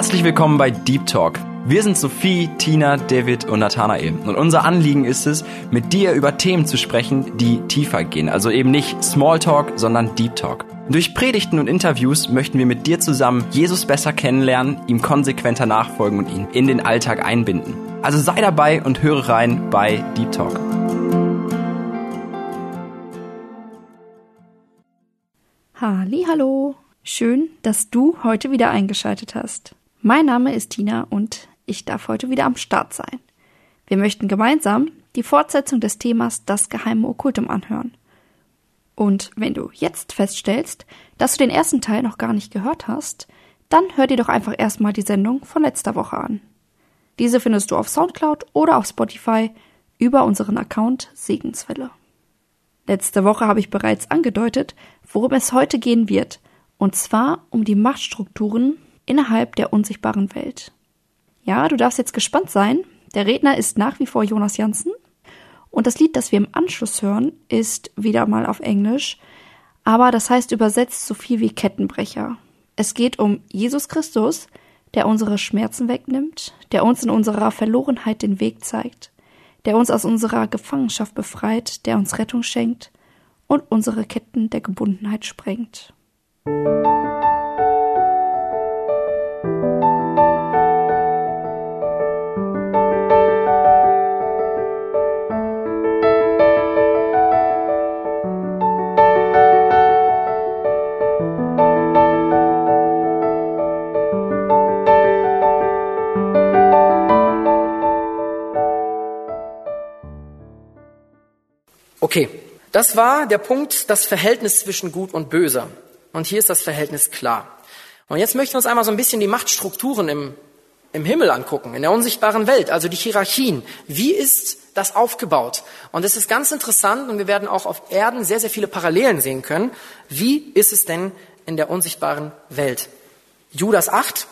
Herzlich willkommen bei Deep Talk. Wir sind Sophie, Tina, David und Nathanael. Und unser Anliegen ist es, mit dir über Themen zu sprechen, die tiefer gehen. Also eben nicht Smalltalk, sondern Deep Talk. Durch Predigten und Interviews möchten wir mit dir zusammen Jesus besser kennenlernen, ihm konsequenter nachfolgen und ihn in den Alltag einbinden. Also sei dabei und höre rein bei Deep Talk. Hallo. Schön, dass du heute wieder eingeschaltet hast. Mein Name ist Tina und ich darf heute wieder am Start sein. Wir möchten gemeinsam die Fortsetzung des Themas Das geheime Okkultum anhören. Und wenn du jetzt feststellst, dass du den ersten Teil noch gar nicht gehört hast, dann hör dir doch einfach erstmal die Sendung von letzter Woche an. Diese findest du auf Soundcloud oder auf Spotify über unseren Account Segenswelle. Letzte Woche habe ich bereits angedeutet, worum es heute gehen wird, und zwar um die Machtstrukturen innerhalb der unsichtbaren Welt. Ja, du darfst jetzt gespannt sein. Der Redner ist nach wie vor Jonas Janssen. Und das Lied, das wir im Anschluss hören, ist wieder mal auf Englisch. Aber das heißt übersetzt so viel wie Kettenbrecher. Es geht um Jesus Christus, der unsere Schmerzen wegnimmt, der uns in unserer Verlorenheit den Weg zeigt, der uns aus unserer Gefangenschaft befreit, der uns Rettung schenkt und unsere Ketten der Gebundenheit sprengt. Okay, das war der Punkt, das Verhältnis zwischen Gut und Böse. Und hier ist das Verhältnis klar. Und jetzt möchten wir uns einmal so ein bisschen die Machtstrukturen im, im Himmel angucken, in der unsichtbaren Welt, also die Hierarchien. Wie ist das aufgebaut? Und es ist ganz interessant und wir werden auch auf Erden sehr, sehr viele Parallelen sehen können. Wie ist es denn in der unsichtbaren Welt? Judas 8,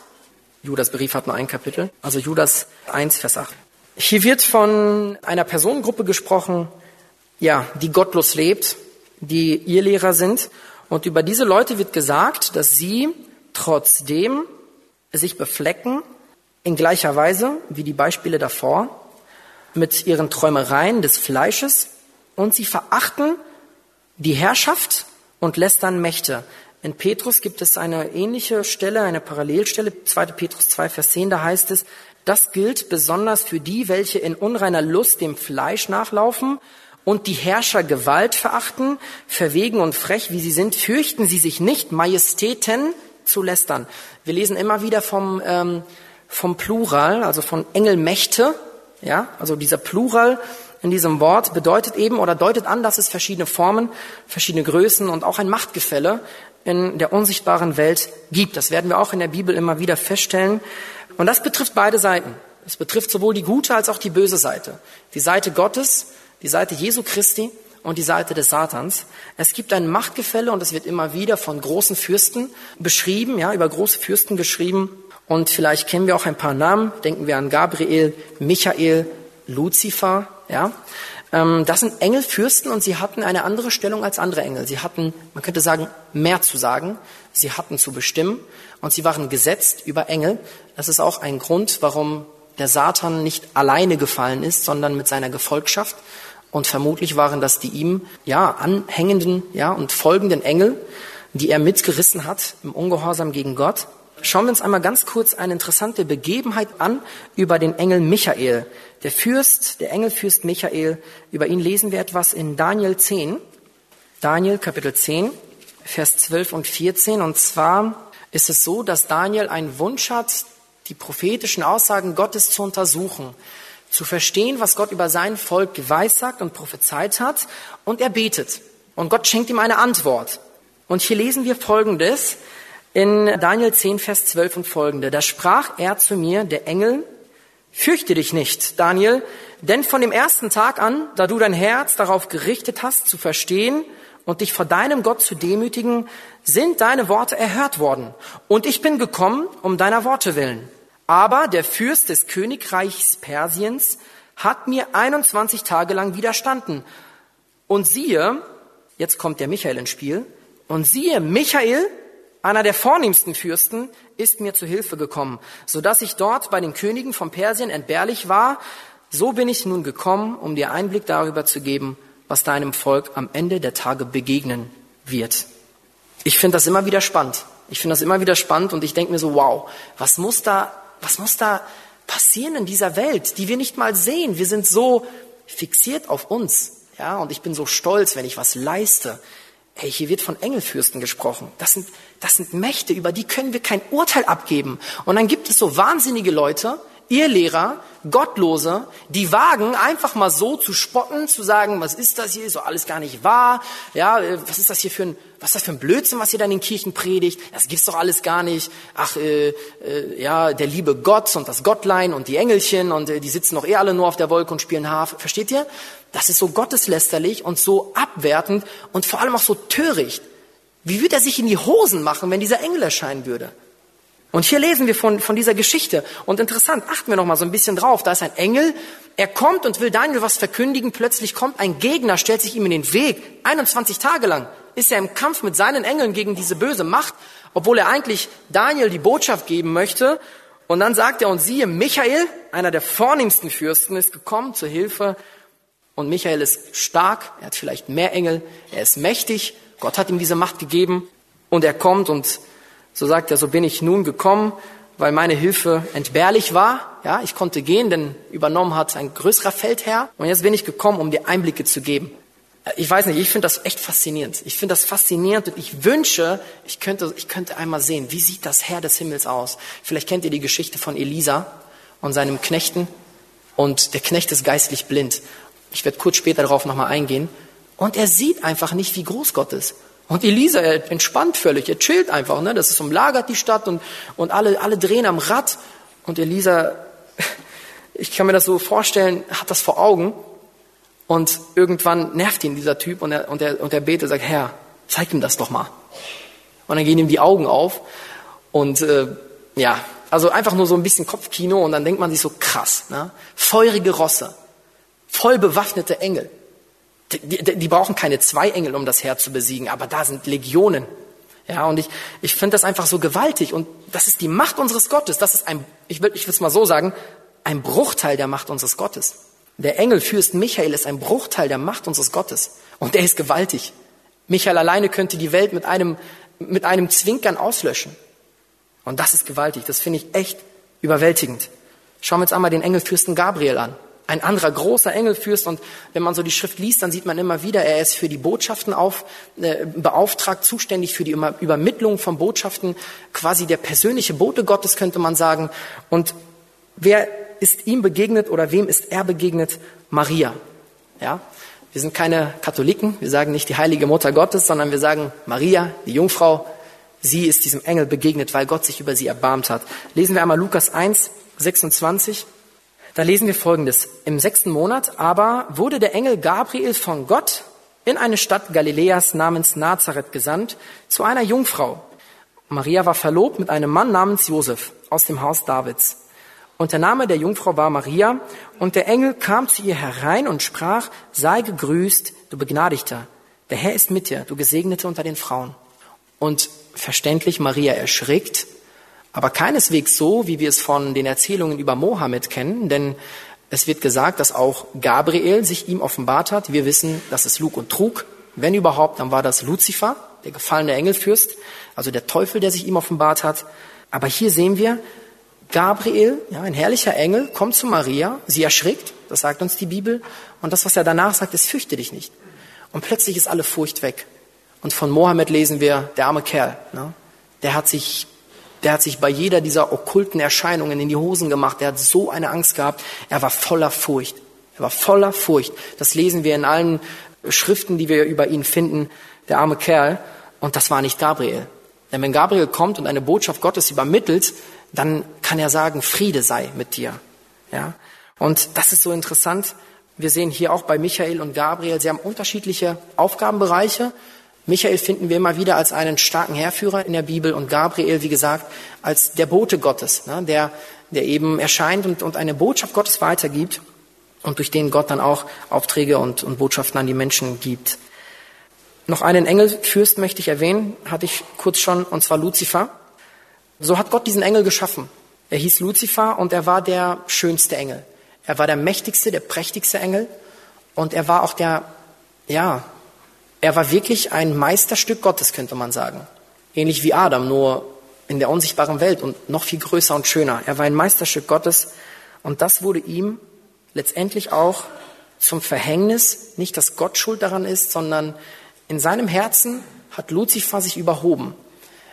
Judas Brief hat nur ein Kapitel, also Judas 1, Vers 8. Hier wird von einer Personengruppe gesprochen, ja, die gottlos lebt, die ihr Lehrer sind und über diese Leute wird gesagt, dass sie trotzdem sich beflecken, in gleicher Weise wie die Beispiele davor, mit ihren Träumereien des Fleisches und sie verachten die Herrschaft und lästern Mächte. In Petrus gibt es eine ähnliche Stelle, eine Parallelstelle, 2. Petrus 2, Vers 10, da heißt es, das gilt besonders für die, welche in unreiner Lust dem Fleisch nachlaufen und die Herrscher Gewalt verachten, verwegen und frech, wie sie sind, fürchten sie sich nicht, Majestäten zu lästern. Wir lesen immer wieder vom, ähm, vom Plural, also von Engelmächte, ja, also dieser Plural in diesem Wort bedeutet eben oder deutet an, dass es verschiedene Formen, verschiedene Größen und auch ein Machtgefälle in der unsichtbaren Welt gibt. Das werden wir auch in der Bibel immer wieder feststellen. Und das betrifft beide Seiten. Es betrifft sowohl die gute als auch die böse Seite. Die Seite Gottes die Seite Jesu Christi und die Seite des Satans. Es gibt ein Machtgefälle und es wird immer wieder von großen Fürsten beschrieben, ja, über große Fürsten geschrieben. Und vielleicht kennen wir auch ein paar Namen. Denken wir an Gabriel, Michael, Luzifer, ja. Ähm, das sind Engelfürsten und sie hatten eine andere Stellung als andere Engel. Sie hatten, man könnte sagen, mehr zu sagen. Sie hatten zu bestimmen und sie waren gesetzt über Engel. Das ist auch ein Grund, warum der Satan nicht alleine gefallen ist, sondern mit seiner Gefolgschaft. Und vermutlich waren das die ihm, ja, anhängenden, ja, und folgenden Engel, die er mitgerissen hat im Ungehorsam gegen Gott. Schauen wir uns einmal ganz kurz eine interessante Begebenheit an über den Engel Michael. Der Fürst, der Engelfürst Michael, über ihn lesen wir etwas in Daniel 10. Daniel Kapitel 10, Vers 12 und 14. Und zwar ist es so, dass Daniel einen Wunsch hat, die prophetischen Aussagen Gottes zu untersuchen zu verstehen, was Gott über sein Volk geweissagt und prophezeit hat, und er betet. Und Gott schenkt ihm eine Antwort. Und hier lesen wir Folgendes in Daniel 10, Vers 12 und folgende. Da sprach er zu mir, der Engel, fürchte dich nicht, Daniel, denn von dem ersten Tag an, da du dein Herz darauf gerichtet hast, zu verstehen und dich vor deinem Gott zu demütigen, sind deine Worte erhört worden. Und ich bin gekommen um deiner Worte willen. Aber der Fürst des Königreichs Persiens hat mir 21 Tage lang widerstanden. Und siehe, jetzt kommt der Michael ins Spiel, und siehe, Michael einer der vornehmsten Fürsten, ist mir zu Hilfe gekommen, so dass ich dort bei den Königen von Persien entbehrlich war. So bin ich nun gekommen, um dir Einblick darüber zu geben, was deinem Volk am Ende der Tage begegnen wird. Ich finde das immer wieder spannend. Ich finde das immer wieder spannend und ich denke mir so, wow, was muss da, was muss da passieren in dieser Welt, die wir nicht mal sehen? Wir sind so fixiert auf uns. Ja, und ich bin so stolz, wenn ich was leiste. Hey, hier wird von Engelfürsten gesprochen. Das sind, das sind Mächte, über die können wir kein Urteil abgeben. Und dann gibt es so wahnsinnige Leute, ihr Lehrer, Gottlose, die wagen einfach mal so zu spotten, zu sagen, was ist das hier, ist so alles gar nicht wahr, ja, äh, was ist das hier für ein, was ist das für ein Blödsinn, was ihr da in den Kirchen predigt, das gibt's doch alles gar nicht, ach, äh, äh, ja, der liebe Gott und das Gottlein und die Engelchen und äh, die sitzen doch eh alle nur auf der Wolke und spielen Harfe, versteht ihr? Das ist so gotteslästerlich und so abwertend und vor allem auch so töricht. Wie würde er sich in die Hosen machen, wenn dieser Engel erscheinen würde? Und hier lesen wir von, von dieser Geschichte. Und interessant, achten wir noch mal so ein bisschen drauf. Da ist ein Engel, er kommt und will Daniel was verkündigen. Plötzlich kommt ein Gegner, stellt sich ihm in den Weg. 21 Tage lang ist er im Kampf mit seinen Engeln gegen diese böse Macht, obwohl er eigentlich Daniel die Botschaft geben möchte. Und dann sagt er, und siehe, Michael, einer der vornehmsten Fürsten, ist gekommen zur Hilfe. Und Michael ist stark, er hat vielleicht mehr Engel, er ist mächtig. Gott hat ihm diese Macht gegeben. Und er kommt und so sagt er, so bin ich nun gekommen, weil meine Hilfe entbehrlich war. Ja, ich konnte gehen, denn übernommen hat ein größerer Feldherr. Und jetzt bin ich gekommen, um dir Einblicke zu geben. Ich weiß nicht, ich finde das echt faszinierend. Ich finde das faszinierend und ich wünsche, ich könnte, ich könnte einmal sehen, wie sieht das Herr des Himmels aus? Vielleicht kennt ihr die Geschichte von Elisa und seinem Knechten. Und der Knecht ist geistlich blind. Ich werde kurz später darauf nochmal eingehen. Und er sieht einfach nicht, wie groß Gott ist. Und Elisa, er entspannt völlig, er chillt einfach, ne? Das ist umlagert die Stadt und, und alle, alle drehen am Rad. Und Elisa, ich kann mir das so vorstellen, hat das vor Augen. Und irgendwann nervt ihn dieser Typ und er, und er, und er betet, sagt, Herr, zeig ihm das doch mal. Und dann gehen ihm die Augen auf. Und äh, ja, also einfach nur so ein bisschen Kopfkino und dann denkt man sich so krass, ne? Feurige Rosse, voll bewaffnete Engel. Die, die, brauchen keine zwei Engel, um das Herz zu besiegen, aber da sind Legionen. Ja, und ich, ich finde das einfach so gewaltig. Und das ist die Macht unseres Gottes. Das ist ein, ich will, ich will es mal so sagen, ein Bruchteil der Macht unseres Gottes. Der Engelfürst Michael ist ein Bruchteil der Macht unseres Gottes. Und der ist gewaltig. Michael alleine könnte die Welt mit einem, mit einem Zwinkern auslöschen. Und das ist gewaltig. Das finde ich echt überwältigend. Schauen wir uns einmal den Engelfürsten Gabriel an ein anderer großer Engelfürst. Und wenn man so die Schrift liest, dann sieht man immer wieder, er ist für die Botschaften auf, äh, beauftragt, zuständig für die Übermittlung von Botschaften, quasi der persönliche Bote Gottes, könnte man sagen. Und wer ist ihm begegnet oder wem ist er begegnet? Maria. Ja? Wir sind keine Katholiken, wir sagen nicht die heilige Mutter Gottes, sondern wir sagen Maria, die Jungfrau, sie ist diesem Engel begegnet, weil Gott sich über sie erbarmt hat. Lesen wir einmal Lukas 1, 26. Da lesen wir Folgendes. Im sechsten Monat aber wurde der Engel Gabriel von Gott in eine Stadt Galiläas namens Nazareth gesandt, zu einer Jungfrau. Maria war verlobt mit einem Mann namens Josef aus dem Haus Davids. Und der Name der Jungfrau war Maria, und der Engel kam zu ihr herein und sprach, sei gegrüßt, du Begnadigter, der Herr ist mit dir, du Gesegnete unter den Frauen. Und verständlich, Maria erschrickt aber keineswegs so, wie wir es von den Erzählungen über Mohammed kennen, denn es wird gesagt, dass auch Gabriel sich ihm offenbart hat. Wir wissen, dass es Lug und Trug. Wenn überhaupt, dann war das Luzifer, der gefallene Engelfürst, also der Teufel, der sich ihm offenbart hat. Aber hier sehen wir, Gabriel, ja, ein herrlicher Engel, kommt zu Maria, sie erschrickt, das sagt uns die Bibel, und das, was er danach sagt, ist, fürchte dich nicht. Und plötzlich ist alle Furcht weg. Und von Mohammed lesen wir, der arme Kerl, ne? der hat sich der hat sich bei jeder dieser okkulten Erscheinungen in die Hosen gemacht. Der hat so eine Angst gehabt. Er war voller Furcht. Er war voller Furcht. Das lesen wir in allen Schriften, die wir über ihn finden. Der arme Kerl. Und das war nicht Gabriel. Denn wenn Gabriel kommt und eine Botschaft Gottes übermittelt, dann kann er sagen, Friede sei mit dir. Ja? Und das ist so interessant. Wir sehen hier auch bei Michael und Gabriel, sie haben unterschiedliche Aufgabenbereiche. Michael finden wir immer wieder als einen starken Herrführer in der Bibel und Gabriel, wie gesagt, als der Bote Gottes, ne, der, der eben erscheint und, und eine Botschaft Gottes weitergibt und durch den Gott dann auch Aufträge und, und Botschaften an die Menschen gibt. Noch einen Engelfürst möchte ich erwähnen, hatte ich kurz schon, und zwar Luzifer. So hat Gott diesen Engel geschaffen. Er hieß Luzifer und er war der schönste Engel. Er war der mächtigste, der prächtigste Engel und er war auch der, ja, er war wirklich ein Meisterstück Gottes, könnte man sagen. Ähnlich wie Adam, nur in der unsichtbaren Welt und noch viel größer und schöner. Er war ein Meisterstück Gottes und das wurde ihm letztendlich auch zum Verhängnis, nicht dass Gott schuld daran ist, sondern in seinem Herzen hat Luzifer sich überhoben.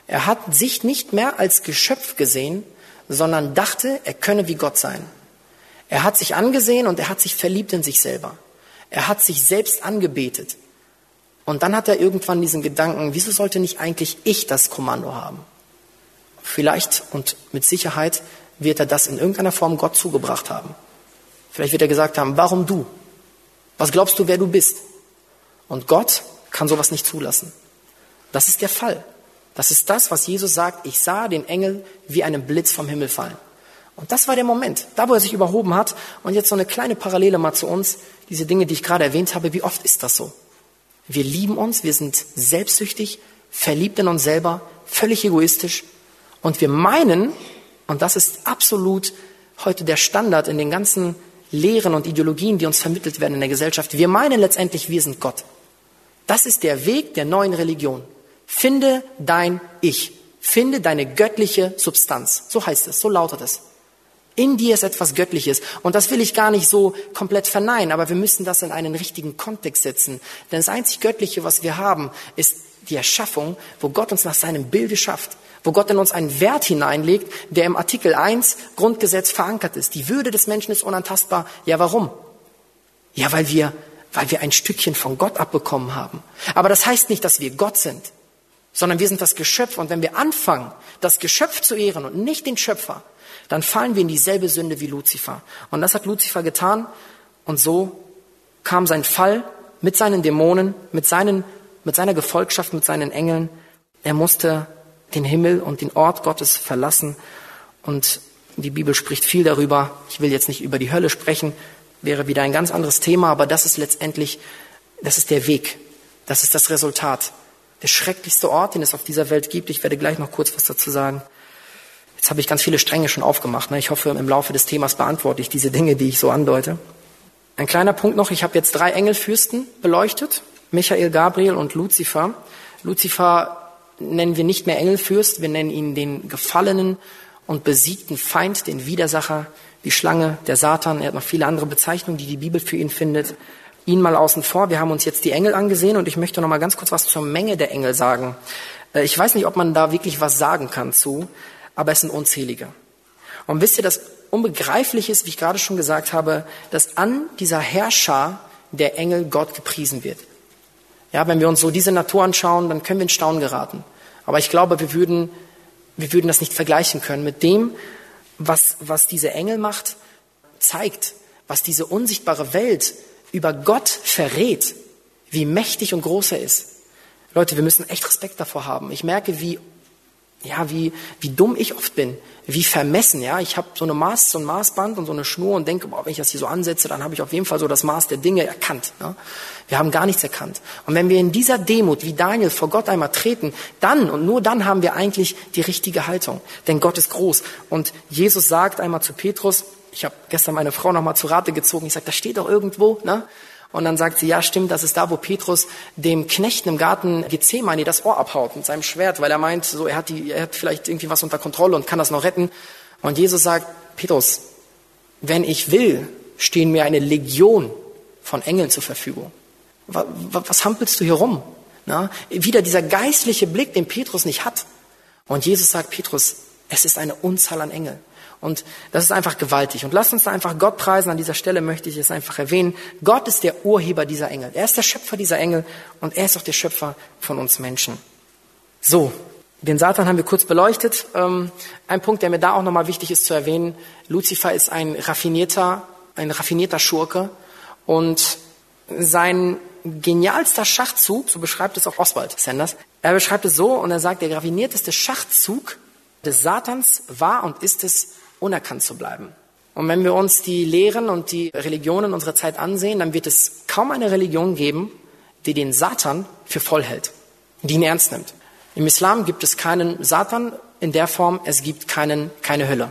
Er hat sich nicht mehr als Geschöpf gesehen, sondern dachte, er könne wie Gott sein. Er hat sich angesehen und er hat sich verliebt in sich selber. Er hat sich selbst angebetet. Und dann hat er irgendwann diesen Gedanken, wieso sollte nicht eigentlich ich das Kommando haben? Vielleicht und mit Sicherheit wird er das in irgendeiner Form Gott zugebracht haben. Vielleicht wird er gesagt haben, warum du? Was glaubst du, wer du bist? Und Gott kann sowas nicht zulassen. Das ist der Fall. Das ist das, was Jesus sagt. Ich sah den Engel wie einen Blitz vom Himmel fallen. Und das war der Moment, da wo er sich überhoben hat. Und jetzt so eine kleine Parallele mal zu uns. Diese Dinge, die ich gerade erwähnt habe, wie oft ist das so? Wir lieben uns, wir sind selbstsüchtig, verliebt in uns selber, völlig egoistisch. Und wir meinen, und das ist absolut heute der Standard in den ganzen Lehren und Ideologien, die uns vermittelt werden in der Gesellschaft, wir meinen letztendlich, wir sind Gott. Das ist der Weg der neuen Religion. Finde dein Ich. Finde deine göttliche Substanz. So heißt es, so lautet es. In dir ist etwas Göttliches. Und das will ich gar nicht so komplett verneinen, aber wir müssen das in einen richtigen Kontext setzen. Denn das einzig Göttliche, was wir haben, ist die Erschaffung, wo Gott uns nach seinem Bilde schafft. Wo Gott in uns einen Wert hineinlegt, der im Artikel 1 Grundgesetz verankert ist. Die Würde des Menschen ist unantastbar. Ja, warum? Ja, weil wir, weil wir ein Stückchen von Gott abbekommen haben. Aber das heißt nicht, dass wir Gott sind sondern wir sind das Geschöpf. Und wenn wir anfangen, das Geschöpf zu ehren und nicht den Schöpfer, dann fallen wir in dieselbe Sünde wie Luzifer. Und das hat Luzifer getan. Und so kam sein Fall mit seinen Dämonen, mit, seinen, mit seiner Gefolgschaft, mit seinen Engeln. Er musste den Himmel und den Ort Gottes verlassen. Und die Bibel spricht viel darüber. Ich will jetzt nicht über die Hölle sprechen, wäre wieder ein ganz anderes Thema, aber das ist letztendlich, das ist der Weg. Das ist das Resultat der schrecklichste Ort, den es auf dieser Welt gibt. Ich werde gleich noch kurz was dazu sagen. Jetzt habe ich ganz viele Stränge schon aufgemacht. Ne? Ich hoffe, im Laufe des Themas beantworte ich diese Dinge, die ich so andeute. Ein kleiner Punkt noch. Ich habe jetzt drei Engelfürsten beleuchtet. Michael, Gabriel und Luzifer. Luzifer nennen wir nicht mehr Engelfürst. Wir nennen ihn den gefallenen und besiegten Feind, den Widersacher, die Schlange, der Satan. Er hat noch viele andere Bezeichnungen, die die Bibel für ihn findet ihn mal außen vor. Wir haben uns jetzt die Engel angesehen und ich möchte noch mal ganz kurz was zur Menge der Engel sagen. Äh, ich weiß nicht, ob man da wirklich was sagen kann zu, aber es sind unzählige. Und wisst ihr, das unbegreiflich ist, wie ich gerade schon gesagt habe, dass an dieser Herrscher der Engel Gott gepriesen wird. Ja, wenn wir uns so diese Natur anschauen, dann können wir in Staunen geraten. Aber ich glaube, wir würden, wir würden das nicht vergleichen können mit dem, was, was diese Engel macht, zeigt, was diese unsichtbare Welt über Gott verrät, wie mächtig und groß er ist. Leute, wir müssen echt Respekt davor haben. Ich merke, wie, ja, wie, wie dumm ich oft bin, wie vermessen. Ja, ich habe so eine Maß, so ein Maßband und so eine Schnur und denke, boah, wenn ich das hier so ansetze, dann habe ich auf jeden Fall so das Maß der Dinge erkannt. Ne? Wir haben gar nichts erkannt. Und wenn wir in dieser Demut wie Daniel vor Gott einmal treten, dann und nur dann haben wir eigentlich die richtige Haltung. Denn Gott ist groß. Und Jesus sagt einmal zu Petrus, ich habe gestern meine Frau nochmal zu Rate gezogen. Ich sage, das steht doch irgendwo. Ne? Und dann sagt sie, ja, stimmt, das ist da, wo Petrus dem Knechten im Garten Gethsemane das Ohr abhaut mit seinem Schwert, weil er meint, so, er hat, die, er hat vielleicht irgendwie was unter Kontrolle und kann das noch retten. Und Jesus sagt, Petrus, wenn ich will, stehen mir eine Legion von Engeln zur Verfügung. Was, was hampelst du hier rum? Na? Wieder dieser geistliche Blick, den Petrus nicht hat. Und Jesus sagt, Petrus, es ist eine Unzahl an Engeln. Und das ist einfach gewaltig. Und lasst uns da einfach Gott preisen. An dieser Stelle möchte ich es einfach erwähnen. Gott ist der Urheber dieser Engel. Er ist der Schöpfer dieser Engel und er ist auch der Schöpfer von uns Menschen. So, den Satan haben wir kurz beleuchtet. Ähm, ein Punkt, der mir da auch nochmal wichtig ist zu erwähnen. Luzifer ist ein raffinierter, ein raffinierter Schurke und sein genialster Schachzug, so beschreibt es auch Oswald Sanders, er beschreibt es so und er sagt, der raffinierteste Schachzug des Satans war und ist es, unerkannt zu bleiben. Und wenn wir uns die Lehren und die Religionen unserer Zeit ansehen, dann wird es kaum eine Religion geben, die den Satan für voll hält, die ihn ernst nimmt. Im Islam gibt es keinen Satan in der Form, es gibt keinen, keine Hölle.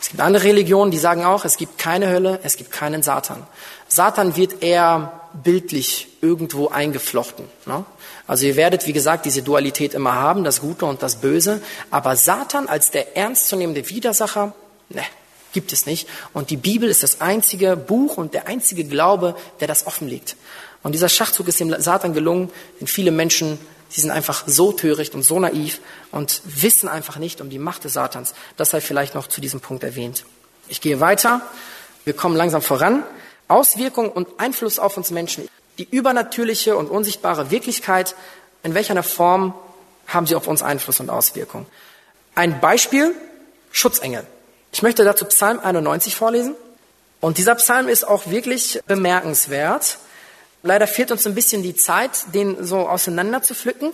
Es gibt andere Religionen, die sagen auch, es gibt keine Hölle, es gibt keinen Satan. Satan wird eher bildlich irgendwo eingeflochten. Ne? Also ihr werdet, wie gesagt, diese Dualität immer haben, das Gute und das Böse. Aber Satan als der ernstzunehmende Widersacher, ne, gibt es nicht. Und die Bibel ist das einzige Buch und der einzige Glaube, der das offenlegt. Und dieser Schachzug ist dem Satan gelungen, denn viele Menschen, sie sind einfach so töricht und so naiv und wissen einfach nicht um die Macht des Satans. Das sei vielleicht noch zu diesem Punkt erwähnt. Ich gehe weiter. Wir kommen langsam voran. Auswirkung und Einfluss auf uns Menschen. Die übernatürliche und unsichtbare Wirklichkeit, in welcher Form haben sie auf uns Einfluss und Auswirkung? Ein Beispiel, Schutzengel. Ich möchte dazu Psalm 91 vorlesen. Und dieser Psalm ist auch wirklich bemerkenswert. Leider fehlt uns ein bisschen die Zeit, den so auseinander zu pflücken.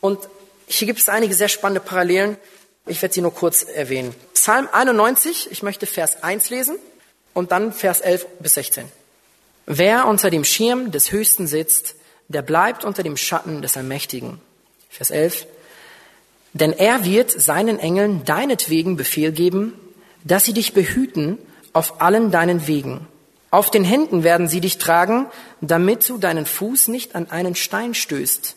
Und hier gibt es einige sehr spannende Parallelen. Ich werde sie nur kurz erwähnen. Psalm 91, ich möchte Vers 1 lesen und dann Vers 11 bis 16. Wer unter dem Schirm des Höchsten sitzt, der bleibt unter dem Schatten des Allmächtigen. Vers 11. Denn er wird seinen Engeln deinetwegen Befehl geben, dass sie dich behüten auf allen deinen Wegen. Auf den Händen werden sie dich tragen, damit du deinen Fuß nicht an einen Stein stößt.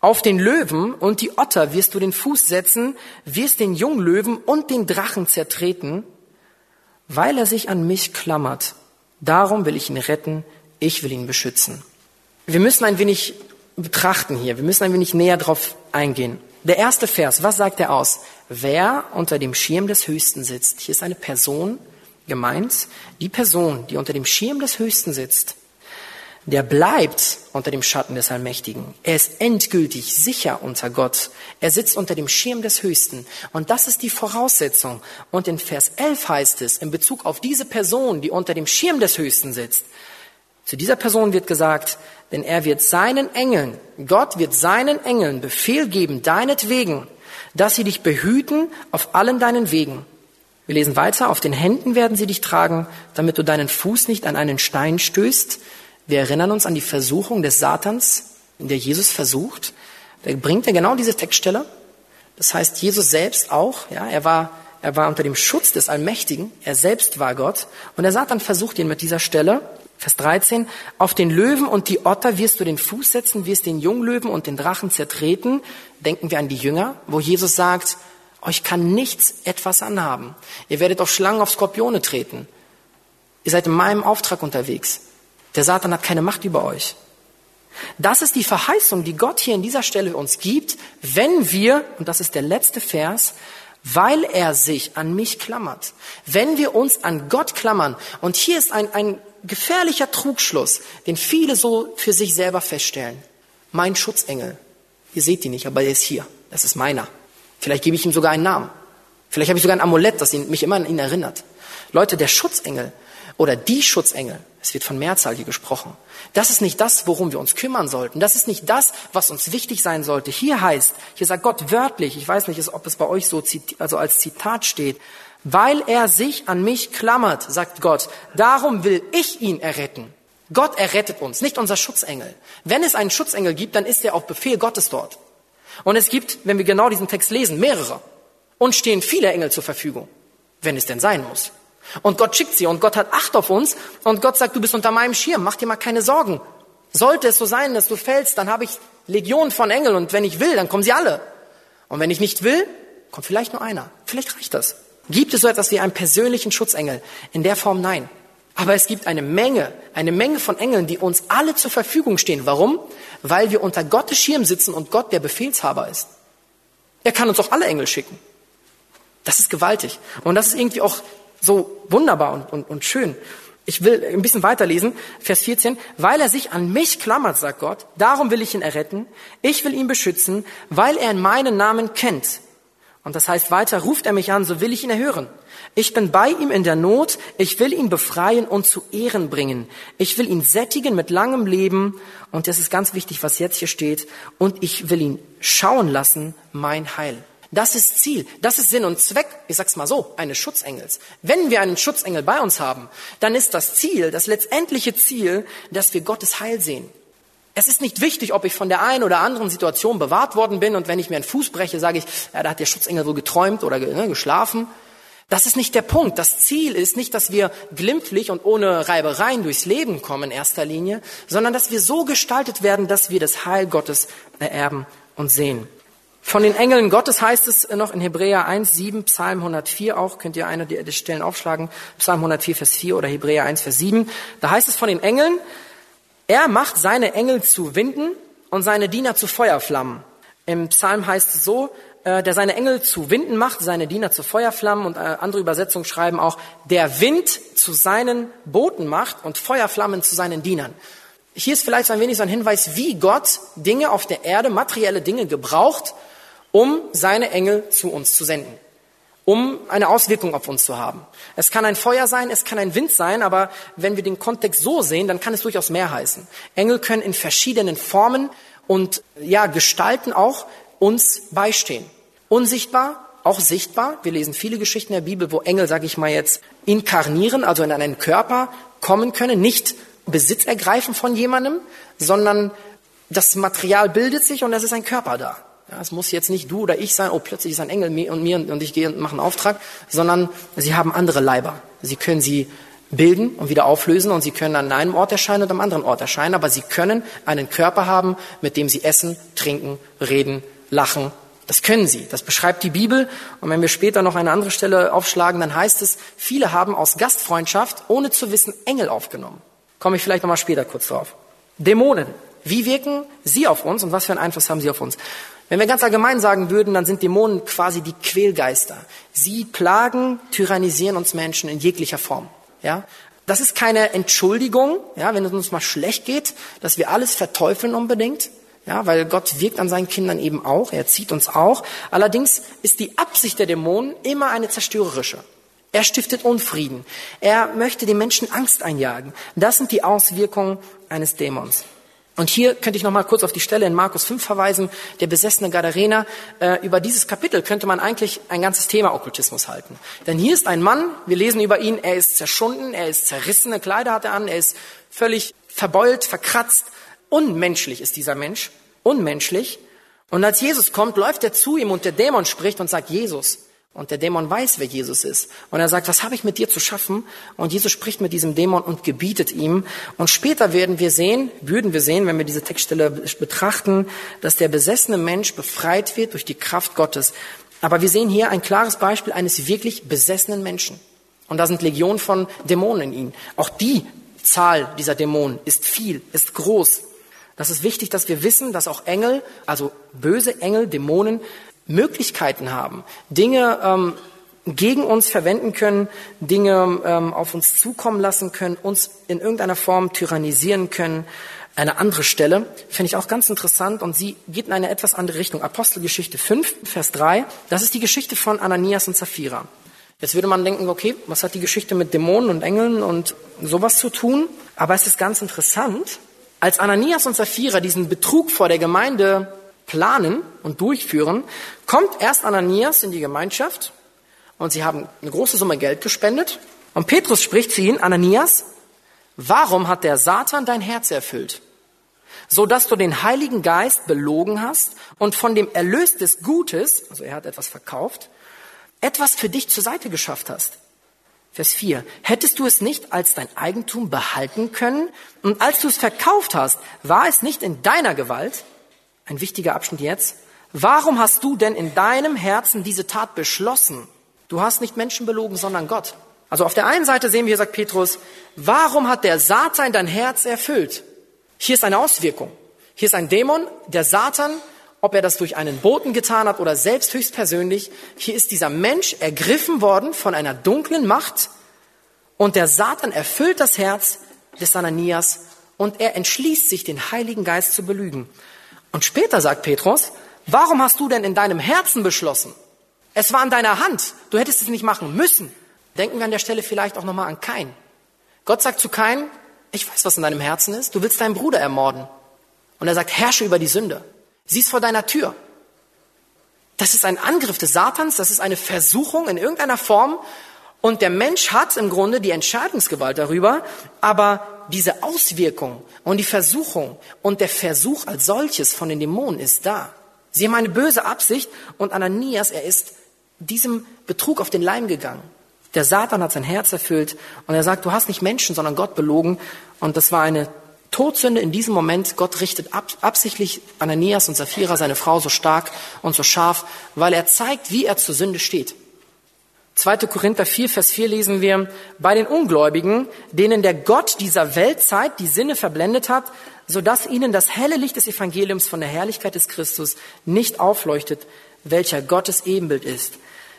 Auf den Löwen und die Otter wirst du den Fuß setzen, wirst den Junglöwen und den Drachen zertreten, weil er sich an mich klammert. Darum will ich ihn retten, ich will ihn beschützen. Wir müssen ein wenig betrachten hier, wir müssen ein wenig näher drauf eingehen. Der erste Vers, was sagt er aus? Wer unter dem Schirm des Höchsten sitzt. Hier ist eine Person gemeint, die Person, die unter dem Schirm des Höchsten sitzt, der bleibt unter dem Schatten des Allmächtigen. Er ist endgültig sicher unter Gott. Er sitzt unter dem Schirm des Höchsten. Und das ist die Voraussetzung. Und in Vers 11 heißt es, in Bezug auf diese Person, die unter dem Schirm des Höchsten sitzt, zu dieser Person wird gesagt, denn er wird seinen Engeln, Gott wird seinen Engeln Befehl geben, deinetwegen, dass sie dich behüten auf allen deinen Wegen. Wir lesen weiter, auf den Händen werden sie dich tragen, damit du deinen Fuß nicht an einen Stein stößt. Wir erinnern uns an die Versuchung des Satans, in der Jesus versucht. Da bringt er genau diese Textstelle. Das heißt, Jesus selbst auch, ja, er war, er war unter dem Schutz des Allmächtigen. Er selbst war Gott. Und der Satan versucht ihn mit dieser Stelle. Vers 13, auf den Löwen und die Otter wirst du den Fuß setzen, wirst den Junglöwen und den Drachen zertreten. Denken wir an die Jünger, wo Jesus sagt, euch kann nichts etwas anhaben. Ihr werdet auf Schlangen, auf Skorpione treten. Ihr seid in meinem Auftrag unterwegs. Der Satan hat keine Macht über euch. Das ist die Verheißung, die Gott hier in dieser Stelle uns gibt, wenn wir, und das ist der letzte Vers, weil er sich an mich klammert. Wenn wir uns an Gott klammern, und hier ist ein, ein gefährlicher Trugschluss, den viele so für sich selber feststellen. Mein Schutzengel. Ihr seht ihn nicht, aber er ist hier. Das ist meiner. Vielleicht gebe ich ihm sogar einen Namen. Vielleicht habe ich sogar ein Amulett, das mich immer an ihn erinnert. Leute, der Schutzengel oder die Schutzengel, es wird von Mehrzahl hier gesprochen. Das ist nicht das, worum wir uns kümmern sollten. Das ist nicht das, was uns wichtig sein sollte. Hier heißt, hier sagt Gott wörtlich, ich weiß nicht, ob es bei euch so also als Zitat steht, weil er sich an mich klammert, sagt Gott, darum will ich ihn erretten. Gott errettet uns, nicht unser Schutzengel. Wenn es einen Schutzengel gibt, dann ist er auf Befehl Gottes dort. Und es gibt, wenn wir genau diesen Text lesen, mehrere. Und stehen viele Engel zur Verfügung, wenn es denn sein muss. Und Gott schickt sie und Gott hat Acht auf uns und Gott sagt, du bist unter meinem Schirm, mach dir mal keine Sorgen. Sollte es so sein, dass du fällst, dann habe ich Legionen von Engeln und wenn ich will, dann kommen sie alle. Und wenn ich nicht will, kommt vielleicht nur einer. Vielleicht reicht das. Gibt es so etwas wie einen persönlichen Schutzengel? In der Form nein. Aber es gibt eine Menge, eine Menge von Engeln, die uns alle zur Verfügung stehen. Warum? Weil wir unter Gottes Schirm sitzen und Gott der Befehlshaber ist. Er kann uns auch alle Engel schicken. Das ist gewaltig. Und das ist irgendwie auch so wunderbar und, und, und schön. Ich will ein bisschen weiterlesen, Vers 14. Weil er sich an mich klammert, sagt Gott, darum will ich ihn erretten. Ich will ihn beschützen, weil er meinen Namen kennt. Und das heißt weiter, ruft er mich an, so will ich ihn erhören. Ich bin bei ihm in der Not, ich will ihn befreien und zu Ehren bringen. Ich will ihn sättigen mit langem Leben. Und das ist ganz wichtig, was jetzt hier steht. Und ich will ihn schauen lassen, mein Heil. Das ist Ziel, das ist Sinn und Zweck, ich sag's mal so, eines Schutzengels. Wenn wir einen Schutzengel bei uns haben, dann ist das Ziel, das letztendliche Ziel, dass wir Gottes Heil sehen. Es ist nicht wichtig, ob ich von der einen oder anderen Situation bewahrt worden bin und wenn ich mir einen Fuß breche, sage ich, ja, da hat der Schutzengel wohl geträumt oder ne, geschlafen. Das ist nicht der Punkt. Das Ziel ist nicht, dass wir glimpflich und ohne Reibereien durchs Leben kommen in erster Linie, sondern dass wir so gestaltet werden, dass wir das Heil Gottes ererben und sehen. Von den Engeln Gottes heißt es noch in Hebräer 1, 7, Psalm 104 auch, könnt ihr eine der Stellen aufschlagen, Psalm 104, Vers 4 oder Hebräer 1, Vers 7. Da heißt es von den Engeln, er macht seine Engel zu Winden und seine Diener zu Feuerflammen. Im Psalm heißt es so, äh, der seine Engel zu Winden macht, seine Diener zu Feuerflammen und äh, andere Übersetzungen schreiben auch, der Wind zu seinen Booten macht und Feuerflammen zu seinen Dienern. Hier ist vielleicht ein wenig so ein Hinweis, wie Gott Dinge auf der Erde, materielle Dinge gebraucht, um seine Engel zu uns zu senden um eine Auswirkung auf uns zu haben. Es kann ein Feuer sein, es kann ein Wind sein, aber wenn wir den Kontext so sehen, dann kann es durchaus mehr heißen. Engel können in verschiedenen Formen und ja, Gestalten auch uns beistehen. Unsichtbar, auch sichtbar. Wir lesen viele Geschichten der Bibel, wo Engel, sage ich mal jetzt, inkarnieren, also in einen Körper kommen können, nicht Besitz ergreifen von jemandem, sondern das Material bildet sich und es ist ein Körper da. Ja, es muss jetzt nicht du oder ich sein, oh, plötzlich ist ein Engel und mir und ich gehe und mache einen Auftrag, sondern sie haben andere Leiber. Sie können sie bilden und wieder auflösen und sie können an einem Ort erscheinen und am anderen Ort erscheinen, aber sie können einen Körper haben, mit dem sie essen, trinken, reden, lachen. Das können sie. Das beschreibt die Bibel. Und wenn wir später noch eine andere Stelle aufschlagen, dann heißt es, viele haben aus Gastfreundschaft, ohne zu wissen, Engel aufgenommen. Komme ich vielleicht nochmal später kurz drauf. Dämonen. Wie wirken sie auf uns und was für einen Einfluss haben sie auf uns? Wenn wir ganz allgemein sagen würden, dann sind Dämonen quasi die Quälgeister. Sie plagen, tyrannisieren uns Menschen in jeglicher Form. Ja? Das ist keine Entschuldigung, ja, wenn es uns mal schlecht geht, dass wir alles verteufeln unbedingt. Ja, weil Gott wirkt an seinen Kindern eben auch, er zieht uns auch. Allerdings ist die Absicht der Dämonen immer eine zerstörerische. Er stiftet Unfrieden. Er möchte den Menschen Angst einjagen. Das sind die Auswirkungen eines Dämons. Und hier könnte ich noch mal kurz auf die Stelle in Markus 5 verweisen, der besessene Gadarener. Äh, über dieses Kapitel könnte man eigentlich ein ganzes Thema Okkultismus halten. Denn hier ist ein Mann, wir lesen über ihn, er ist zerschunden, er ist zerrissene Kleider hat er an, er ist völlig verbeult, verkratzt. Unmenschlich ist dieser Mensch, unmenschlich. Und als Jesus kommt, läuft er zu ihm und der Dämon spricht und sagt, Jesus, und der Dämon weiß, wer Jesus ist. Und er sagt, was habe ich mit dir zu schaffen? Und Jesus spricht mit diesem Dämon und gebietet ihm. Und später werden wir sehen, würden wir sehen, wenn wir diese Textstelle betrachten, dass der besessene Mensch befreit wird durch die Kraft Gottes. Aber wir sehen hier ein klares Beispiel eines wirklich besessenen Menschen. Und da sind Legionen von Dämonen in ihm. Auch die Zahl dieser Dämonen ist viel, ist groß. Das ist wichtig, dass wir wissen, dass auch Engel, also böse Engel, Dämonen, Möglichkeiten haben, Dinge ähm, gegen uns verwenden können, Dinge ähm, auf uns zukommen lassen können, uns in irgendeiner Form tyrannisieren können. Eine andere Stelle finde ich auch ganz interessant und sie geht in eine etwas andere Richtung. Apostelgeschichte 5, Vers 3, das ist die Geschichte von Ananias und Sapphira. Jetzt würde man denken, okay, was hat die Geschichte mit Dämonen und Engeln und sowas zu tun? Aber es ist ganz interessant, als Ananias und Sapphira diesen Betrug vor der Gemeinde planen und durchführen, kommt erst Ananias in die Gemeinschaft und sie haben eine große Summe Geld gespendet. Und Petrus spricht zu ihnen, Ananias, warum hat der Satan dein Herz erfüllt? So dass du den Heiligen Geist belogen hast und von dem Erlös des Gutes, also er hat etwas verkauft, etwas für dich zur Seite geschafft hast. Vers 4. Hättest du es nicht als dein Eigentum behalten können? Und als du es verkauft hast, war es nicht in deiner Gewalt? Ein wichtiger Abschnitt jetzt. Warum hast du denn in deinem Herzen diese Tat beschlossen? Du hast nicht Menschen belogen, sondern Gott. Also auf der einen Seite sehen wir, sagt Petrus, warum hat der Satan dein Herz erfüllt? Hier ist eine Auswirkung. Hier ist ein Dämon, der Satan, ob er das durch einen Boten getan hat oder selbst höchstpersönlich, hier ist dieser Mensch ergriffen worden von einer dunklen Macht und der Satan erfüllt das Herz des Ananias und er entschließt sich, den Heiligen Geist zu belügen. Und später sagt Petrus, warum hast du denn in deinem Herzen beschlossen? Es war in deiner Hand. Du hättest es nicht machen müssen. Denken wir an der Stelle vielleicht auch nochmal an Kain. Gott sagt zu Kain, ich weiß, was in deinem Herzen ist. Du willst deinen Bruder ermorden. Und er sagt, herrsche über die Sünde. Sie ist vor deiner Tür. Das ist ein Angriff des Satans, das ist eine Versuchung in irgendeiner Form. Und der Mensch hat im Grunde die Entscheidungsgewalt darüber, aber diese Auswirkung und die Versuchung und der Versuch als solches von den Dämonen ist da. Sie haben eine böse Absicht und Ananias, er ist diesem Betrug auf den Leim gegangen. Der Satan hat sein Herz erfüllt und er sagt, du hast nicht Menschen, sondern Gott belogen. Und das war eine Todsünde in diesem Moment. Gott richtet ab, absichtlich Ananias und Sapphira, seine Frau, so stark und so scharf, weil er zeigt, wie er zur Sünde steht. 2. Korinther 4, Vers 4 lesen wir, bei den Ungläubigen, denen der Gott dieser Weltzeit die Sinne verblendet hat, so dass ihnen das helle Licht des Evangeliums von der Herrlichkeit des Christus nicht aufleuchtet, welcher Gottes Ebenbild ist.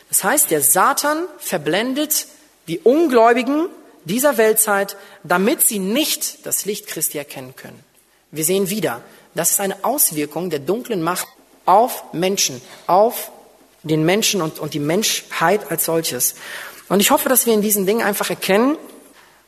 Das heißt, der Satan verblendet die Ungläubigen dieser Weltzeit, damit sie nicht das Licht Christi erkennen können. Wir sehen wieder, das ist eine Auswirkung der dunklen Macht auf Menschen, auf den Menschen und, und die Menschheit als solches. Und ich hoffe, dass wir in diesen Dingen einfach erkennen,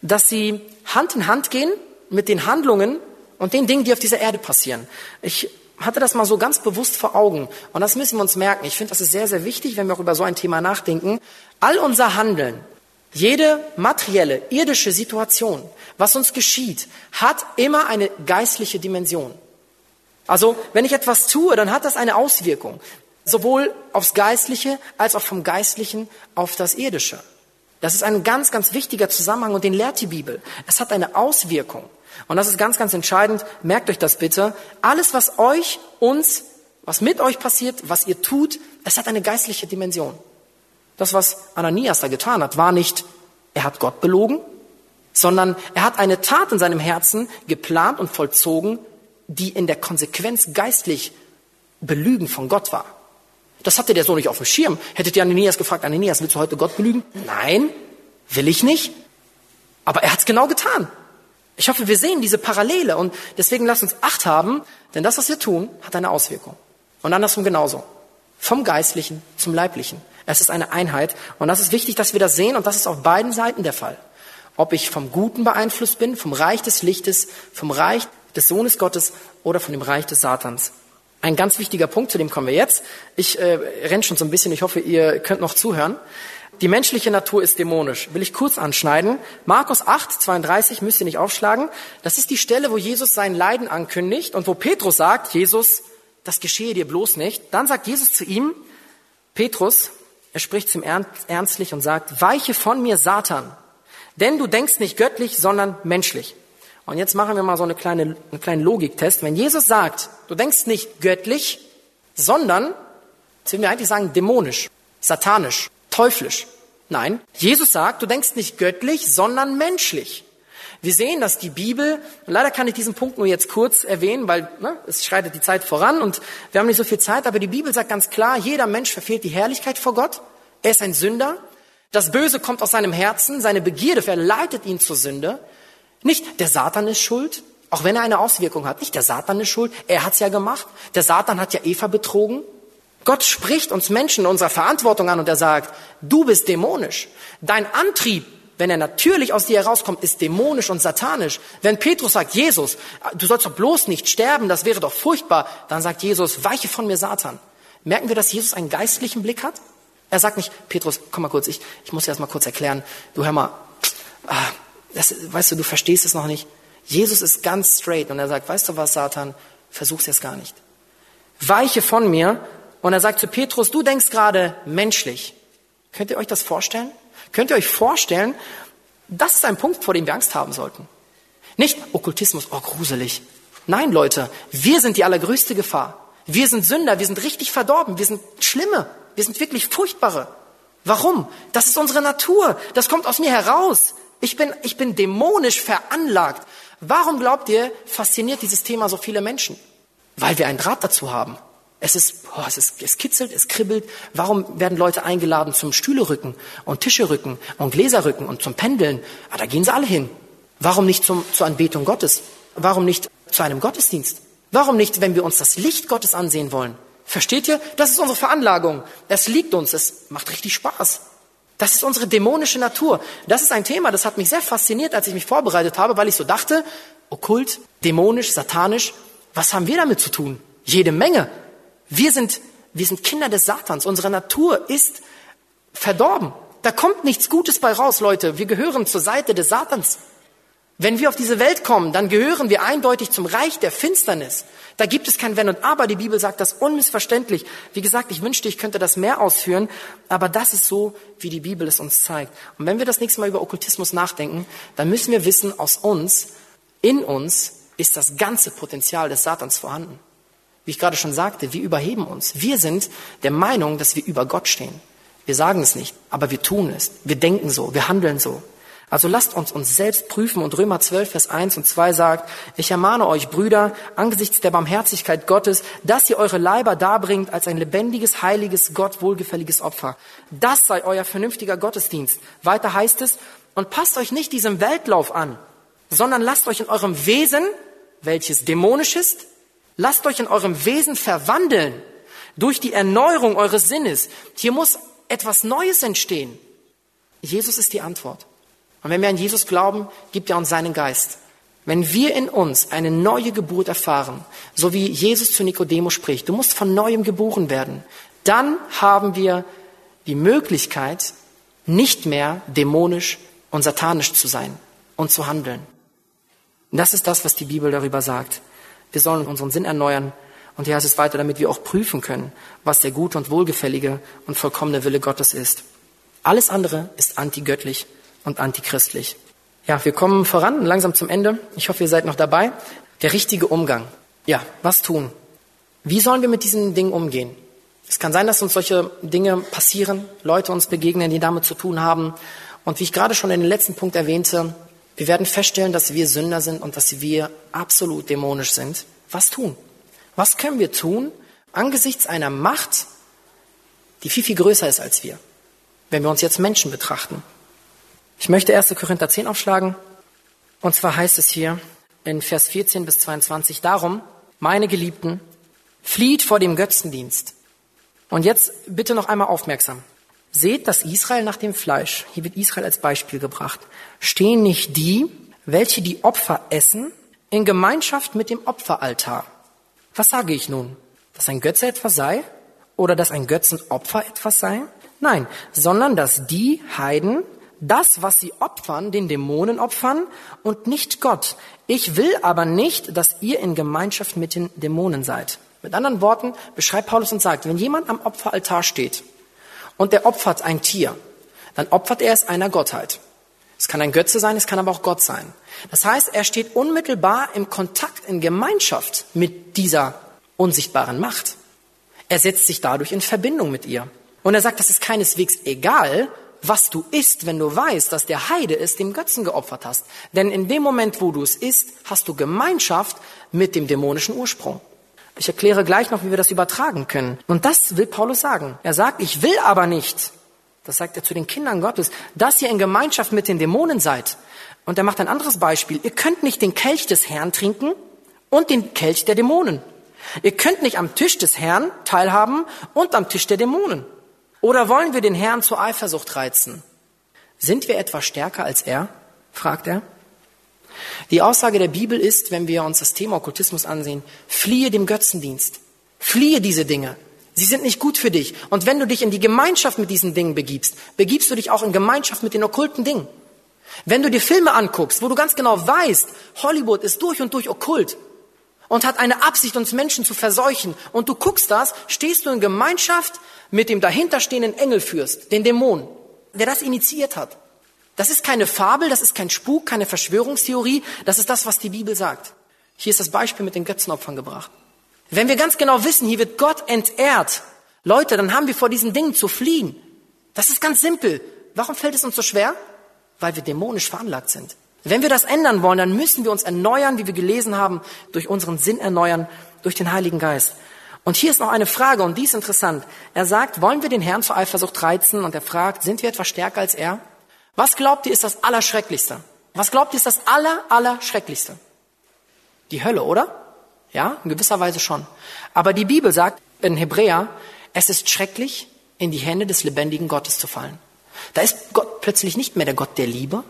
dass sie Hand in Hand gehen mit den Handlungen und den Dingen, die auf dieser Erde passieren. Ich hatte das mal so ganz bewusst vor Augen. Und das müssen wir uns merken. Ich finde, das ist sehr, sehr wichtig, wenn wir auch über so ein Thema nachdenken. All unser Handeln, jede materielle, irdische Situation, was uns geschieht, hat immer eine geistliche Dimension. Also, wenn ich etwas tue, dann hat das eine Auswirkung. Sowohl aufs Geistliche als auch vom Geistlichen auf das Irdische. Das ist ein ganz, ganz wichtiger Zusammenhang und den lehrt die Bibel. Es hat eine Auswirkung. Und das ist ganz, ganz entscheidend. Merkt euch das bitte. Alles, was euch, uns, was mit euch passiert, was ihr tut, es hat eine geistliche Dimension. Das, was Ananias da getan hat, war nicht, er hat Gott belogen, sondern er hat eine Tat in seinem Herzen geplant und vollzogen, die in der Konsequenz geistlich Belügen von Gott war. Das hatte der so nicht auf dem Schirm. Hättet ihr Ananias gefragt, Ananias, willst du heute Gott belügen? Nein, will ich nicht. Aber er hat es genau getan. Ich hoffe, wir sehen diese Parallele und deswegen lasst uns Acht haben, denn das, was wir tun, hat eine Auswirkung. Und andersrum genauso. Vom Geistlichen zum Leiblichen. Es ist eine Einheit und das ist wichtig, dass wir das sehen und das ist auf beiden Seiten der Fall. Ob ich vom Guten beeinflusst bin, vom Reich des Lichtes, vom Reich des Sohnes Gottes oder von dem Reich des Satans. Ein ganz wichtiger Punkt, zu dem kommen wir jetzt. Ich äh, renne schon so ein bisschen, ich hoffe, ihr könnt noch zuhören. Die menschliche Natur ist dämonisch. Will ich kurz anschneiden. Markus 8, 32, müsst ihr nicht aufschlagen. Das ist die Stelle, wo Jesus sein Leiden ankündigt und wo Petrus sagt, Jesus, das geschehe dir bloß nicht. Dann sagt Jesus zu ihm, Petrus, er spricht zum ernstlich und sagt, weiche von mir, Satan, denn du denkst nicht göttlich, sondern menschlich. Und jetzt machen wir mal so eine kleine, einen kleinen Logiktest. Wenn Jesus sagt, du denkst nicht göttlich, sondern, jetzt würden wir eigentlich sagen, dämonisch, satanisch, teuflisch. Nein, Jesus sagt, du denkst nicht göttlich, sondern menschlich. Wir sehen, dass die Bibel, leider kann ich diesen Punkt nur jetzt kurz erwähnen, weil ne, es schreitet die Zeit voran und wir haben nicht so viel Zeit, aber die Bibel sagt ganz klar, jeder Mensch verfehlt die Herrlichkeit vor Gott. Er ist ein Sünder. Das Böse kommt aus seinem Herzen, seine Begierde verleitet ihn zur Sünde. Nicht der Satan ist schuld, auch wenn er eine Auswirkung hat. Nicht der Satan ist schuld, er hat's ja gemacht. Der Satan hat ja Eva betrogen. Gott spricht uns Menschen unserer Verantwortung an und er sagt, du bist dämonisch. Dein Antrieb, wenn er natürlich aus dir herauskommt, ist dämonisch und satanisch. Wenn Petrus sagt, Jesus, du sollst doch bloß nicht sterben, das wäre doch furchtbar, dann sagt Jesus, weiche von mir Satan. Merken wir, dass Jesus einen geistlichen Blick hat? Er sagt nicht, Petrus, komm mal kurz, ich, ich muss dir das mal kurz erklären. Du hör mal, ah, das, weißt du, du verstehst es noch nicht. Jesus ist ganz straight und er sagt, weißt du was, Satan, versuch's jetzt gar nicht. Weiche von mir, und er sagt zu Petrus, du denkst gerade menschlich. Könnt ihr euch das vorstellen? Könnt ihr euch vorstellen, das ist ein Punkt, vor dem wir Angst haben sollten. Nicht Okkultismus, oh gruselig. Nein, Leute, wir sind die allergrößte Gefahr. Wir sind Sünder, wir sind richtig verdorben, wir sind Schlimme, wir sind wirklich Furchtbare. Warum? Das ist unsere Natur, das kommt aus mir heraus. Ich bin, ich bin dämonisch veranlagt. Warum glaubt ihr, fasziniert dieses Thema so viele Menschen? Weil wir einen Draht dazu haben. Es ist, oh, es ist, es kitzelt, es kribbelt. Warum werden Leute eingeladen zum Stühlerücken und Tischerücken und Gläserrücken und zum Pendeln? Ah, da gehen sie alle hin. Warum nicht zum, zur Anbetung Gottes? Warum nicht zu einem Gottesdienst? Warum nicht, wenn wir uns das Licht Gottes ansehen wollen? Versteht ihr? Das ist unsere Veranlagung. Es liegt uns. Es macht richtig Spaß. Das ist unsere dämonische Natur. Das ist ein Thema, das hat mich sehr fasziniert, als ich mich vorbereitet habe, weil ich so dachte, okkult, dämonisch, satanisch, was haben wir damit zu tun? Jede Menge. Wir sind, wir sind Kinder des Satans. Unsere Natur ist verdorben. Da kommt nichts Gutes bei raus, Leute. Wir gehören zur Seite des Satans. Wenn wir auf diese Welt kommen, dann gehören wir eindeutig zum Reich der Finsternis. Da gibt es kein Wenn und Aber. Die Bibel sagt das unmissverständlich. Wie gesagt, ich wünschte, ich könnte das mehr ausführen, aber das ist so, wie die Bibel es uns zeigt. Und wenn wir das nächste Mal über Okkultismus nachdenken, dann müssen wir wissen, aus uns, in uns ist das ganze Potenzial des Satans vorhanden. Wie ich gerade schon sagte, wir überheben uns. Wir sind der Meinung, dass wir über Gott stehen. Wir sagen es nicht, aber wir tun es. Wir denken so, wir handeln so. Also lasst uns uns selbst prüfen und Römer 12, Vers 1 und 2 sagt, ich ermahne euch, Brüder, angesichts der Barmherzigkeit Gottes, dass ihr eure Leiber darbringt als ein lebendiges, heiliges, Gott wohlgefälliges Opfer. Das sei euer vernünftiger Gottesdienst. Weiter heißt es, und passt euch nicht diesem Weltlauf an, sondern lasst euch in eurem Wesen, welches dämonisch ist, lasst euch in eurem Wesen verwandeln durch die Erneuerung eures Sinnes. Hier muss etwas Neues entstehen. Jesus ist die Antwort. Und wenn wir an Jesus glauben, gibt er uns seinen Geist. Wenn wir in uns eine neue Geburt erfahren, so wie Jesus zu Nikodemus spricht, du musst von neuem geboren werden, dann haben wir die Möglichkeit, nicht mehr dämonisch und satanisch zu sein und zu handeln. Das ist das, was die Bibel darüber sagt. Wir sollen unseren Sinn erneuern. Und hier heißt es weiter, damit wir auch prüfen können, was der gute und wohlgefällige und vollkommene Wille Gottes ist. Alles andere ist antigöttlich und antichristlich. Ja, wir kommen voran, langsam zum Ende. Ich hoffe, ihr seid noch dabei. Der richtige Umgang. Ja, was tun? Wie sollen wir mit diesen Dingen umgehen? Es kann sein, dass uns solche Dinge passieren, Leute uns begegnen, die damit zu tun haben. Und wie ich gerade schon in den letzten Punkt erwähnte, wir werden feststellen, dass wir Sünder sind und dass wir absolut dämonisch sind. Was tun? Was können wir tun angesichts einer Macht, die viel, viel größer ist als wir? Wenn wir uns jetzt Menschen betrachten. Ich möchte 1. Korinther 10 aufschlagen. Und zwar heißt es hier in Vers 14 bis 22, darum, meine Geliebten, flieht vor dem Götzendienst. Und jetzt bitte noch einmal aufmerksam. Seht, dass Israel nach dem Fleisch, hier wird Israel als Beispiel gebracht, stehen nicht die, welche die Opfer essen, in Gemeinschaft mit dem Opferaltar. Was sage ich nun? Dass ein Götze etwas sei? Oder dass ein Götzenopfer etwas sei? Nein, sondern dass die Heiden das, was sie opfern, den Dämonen opfern und nicht Gott. Ich will aber nicht, dass ihr in Gemeinschaft mit den Dämonen seid. Mit anderen Worten beschreibt Paulus und sagt, wenn jemand am Opferaltar steht und der opfert ein Tier, dann opfert er es einer Gottheit. Es kann ein Götze sein, es kann aber auch Gott sein. Das heißt, er steht unmittelbar im Kontakt, in Gemeinschaft mit dieser unsichtbaren Macht. Er setzt sich dadurch in Verbindung mit ihr. Und er sagt, das ist keineswegs egal, was du isst, wenn du weißt, dass der Heide es dem Götzen geopfert hast. Denn in dem Moment, wo du es isst, hast du Gemeinschaft mit dem dämonischen Ursprung. Ich erkläre gleich noch, wie wir das übertragen können. Und das will Paulus sagen. Er sagt, ich will aber nicht, das sagt er zu den Kindern Gottes, dass ihr in Gemeinschaft mit den Dämonen seid. Und er macht ein anderes Beispiel. Ihr könnt nicht den Kelch des Herrn trinken und den Kelch der Dämonen. Ihr könnt nicht am Tisch des Herrn teilhaben und am Tisch der Dämonen. Oder wollen wir den Herrn zur Eifersucht reizen? Sind wir etwa stärker als er? fragt er. Die Aussage der Bibel ist, wenn wir uns das Thema Okkultismus ansehen, fliehe dem Götzendienst. Fliehe diese Dinge. Sie sind nicht gut für dich. Und wenn du dich in die Gemeinschaft mit diesen Dingen begibst, begibst du dich auch in Gemeinschaft mit den okkulten Dingen. Wenn du dir Filme anguckst, wo du ganz genau weißt, Hollywood ist durch und durch okkult, und hat eine Absicht, uns Menschen zu verseuchen. Und du guckst das, stehst du in Gemeinschaft mit dem dahinterstehenden Engelfürst, den Dämon, der das initiiert hat. Das ist keine Fabel, das ist kein Spuk, keine Verschwörungstheorie, das ist das, was die Bibel sagt. Hier ist das Beispiel mit den Götzenopfern gebracht. Wenn wir ganz genau wissen, hier wird Gott entehrt, Leute, dann haben wir vor diesen Dingen zu fliehen. Das ist ganz simpel. Warum fällt es uns so schwer? Weil wir dämonisch veranlagt sind. Wenn wir das ändern wollen, dann müssen wir uns erneuern, wie wir gelesen haben, durch unseren Sinn erneuern, durch den Heiligen Geist. Und hier ist noch eine Frage, und die ist interessant. Er sagt, wollen wir den Herrn zur Eifersucht reizen? Und er fragt, sind wir etwas stärker als er? Was glaubt ihr ist das Allerschrecklichste? Was glaubt ihr ist das Aller, Allerschrecklichste? Die Hölle, oder? Ja, in gewisser Weise schon. Aber die Bibel sagt in Hebräer, es ist schrecklich, in die Hände des lebendigen Gottes zu fallen. Da ist Gott plötzlich nicht mehr der Gott der Liebe,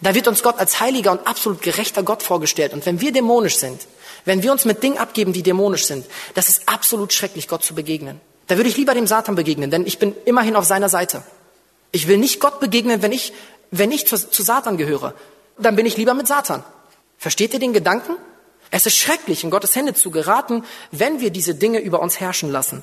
da wird uns Gott als heiliger und absolut gerechter Gott vorgestellt. Und wenn wir dämonisch sind, wenn wir uns mit Dingen abgeben, die dämonisch sind, das ist absolut schrecklich, Gott zu begegnen. Da würde ich lieber dem Satan begegnen, denn ich bin immerhin auf seiner Seite. Ich will nicht Gott begegnen, wenn ich, wenn ich zu, zu Satan gehöre. dann bin ich lieber mit Satan. Versteht ihr den Gedanken? Es ist schrecklich, in Gottes Hände zu geraten, wenn wir diese Dinge über uns herrschen lassen.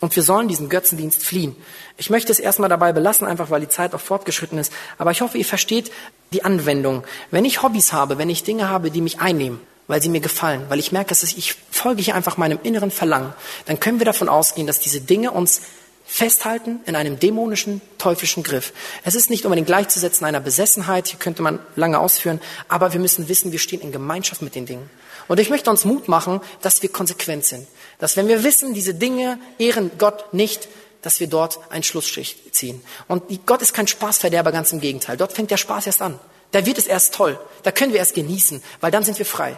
Und wir sollen diesen Götzendienst fliehen. Ich möchte es erstmal dabei belassen, einfach weil die Zeit auch fortgeschritten ist. Aber ich hoffe, ihr versteht die Anwendung. Wenn ich Hobbys habe, wenn ich Dinge habe, die mich einnehmen, weil sie mir gefallen, weil ich merke, dass ich folge hier einfach meinem inneren Verlangen, dann können wir davon ausgehen, dass diese Dinge uns festhalten in einem dämonischen, teuflischen Griff. Es ist nicht unbedingt gleichzusetzen einer Besessenheit, hier könnte man lange ausführen, aber wir müssen wissen, wir stehen in Gemeinschaft mit den Dingen. Und ich möchte uns Mut machen, dass wir konsequent sind. Dass wenn wir wissen, diese Dinge ehren Gott nicht, dass wir dort einen Schlussstrich ziehen. Und Gott ist kein Spaßverderber, ganz im Gegenteil. Dort fängt der Spaß erst an. Da wird es erst toll. Da können wir erst genießen, weil dann sind wir frei.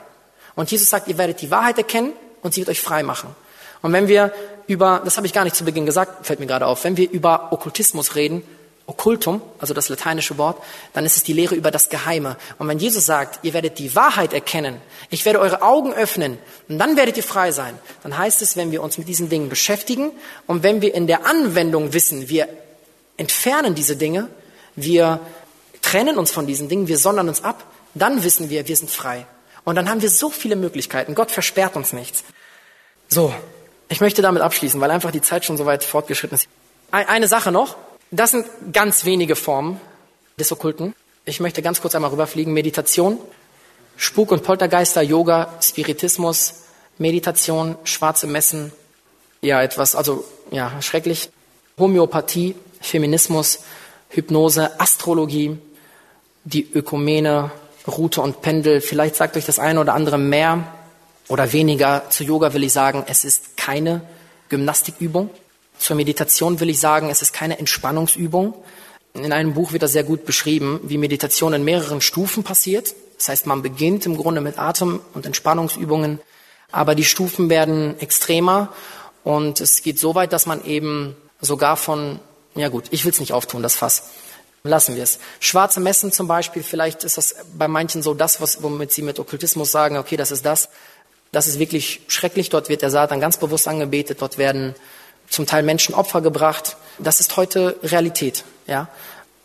Und Jesus sagt, ihr werdet die Wahrheit erkennen und sie wird euch frei machen. Und wenn wir über, das habe ich gar nicht zu Beginn gesagt, fällt mir gerade auf, wenn wir über Okkultismus reden, Okkultum, also das lateinische Wort, dann ist es die Lehre über das Geheime. Und wenn Jesus sagt, ihr werdet die Wahrheit erkennen, ich werde eure Augen öffnen und dann werdet ihr frei sein, dann heißt es, wenn wir uns mit diesen Dingen beschäftigen und wenn wir in der Anwendung wissen, wir entfernen diese Dinge, wir trennen uns von diesen Dingen, wir sondern uns ab, dann wissen wir, wir sind frei. Und dann haben wir so viele Möglichkeiten. Gott versperrt uns nichts. So, ich möchte damit abschließen, weil einfach die Zeit schon so weit fortgeschritten ist. Eine Sache noch. Das sind ganz wenige Formen des Okkulten. Ich möchte ganz kurz einmal rüberfliegen. Meditation, Spuk- und Poltergeister, Yoga, Spiritismus, Meditation, schwarze Messen, ja, etwas, also, ja, schrecklich. Homöopathie, Feminismus, Hypnose, Astrologie, die Ökumene, Route und Pendel. Vielleicht sagt euch das eine oder andere mehr oder weniger. Zu Yoga will ich sagen, es ist keine Gymnastikübung. Zur Meditation will ich sagen, es ist keine Entspannungsübung. In einem Buch wird das sehr gut beschrieben, wie Meditation in mehreren Stufen passiert. Das heißt, man beginnt im Grunde mit Atem- und Entspannungsübungen, aber die Stufen werden extremer und es geht so weit, dass man eben sogar von, ja gut, ich will es nicht auftun, das Fass. Lassen wir es. Schwarze Messen zum Beispiel, vielleicht ist das bei manchen so das, was, womit sie mit Okkultismus sagen, okay, das ist das. Das ist wirklich schrecklich. Dort wird der Satan ganz bewusst angebetet. Dort werden zum Teil Menschen Opfer gebracht. Das ist heute Realität, ja.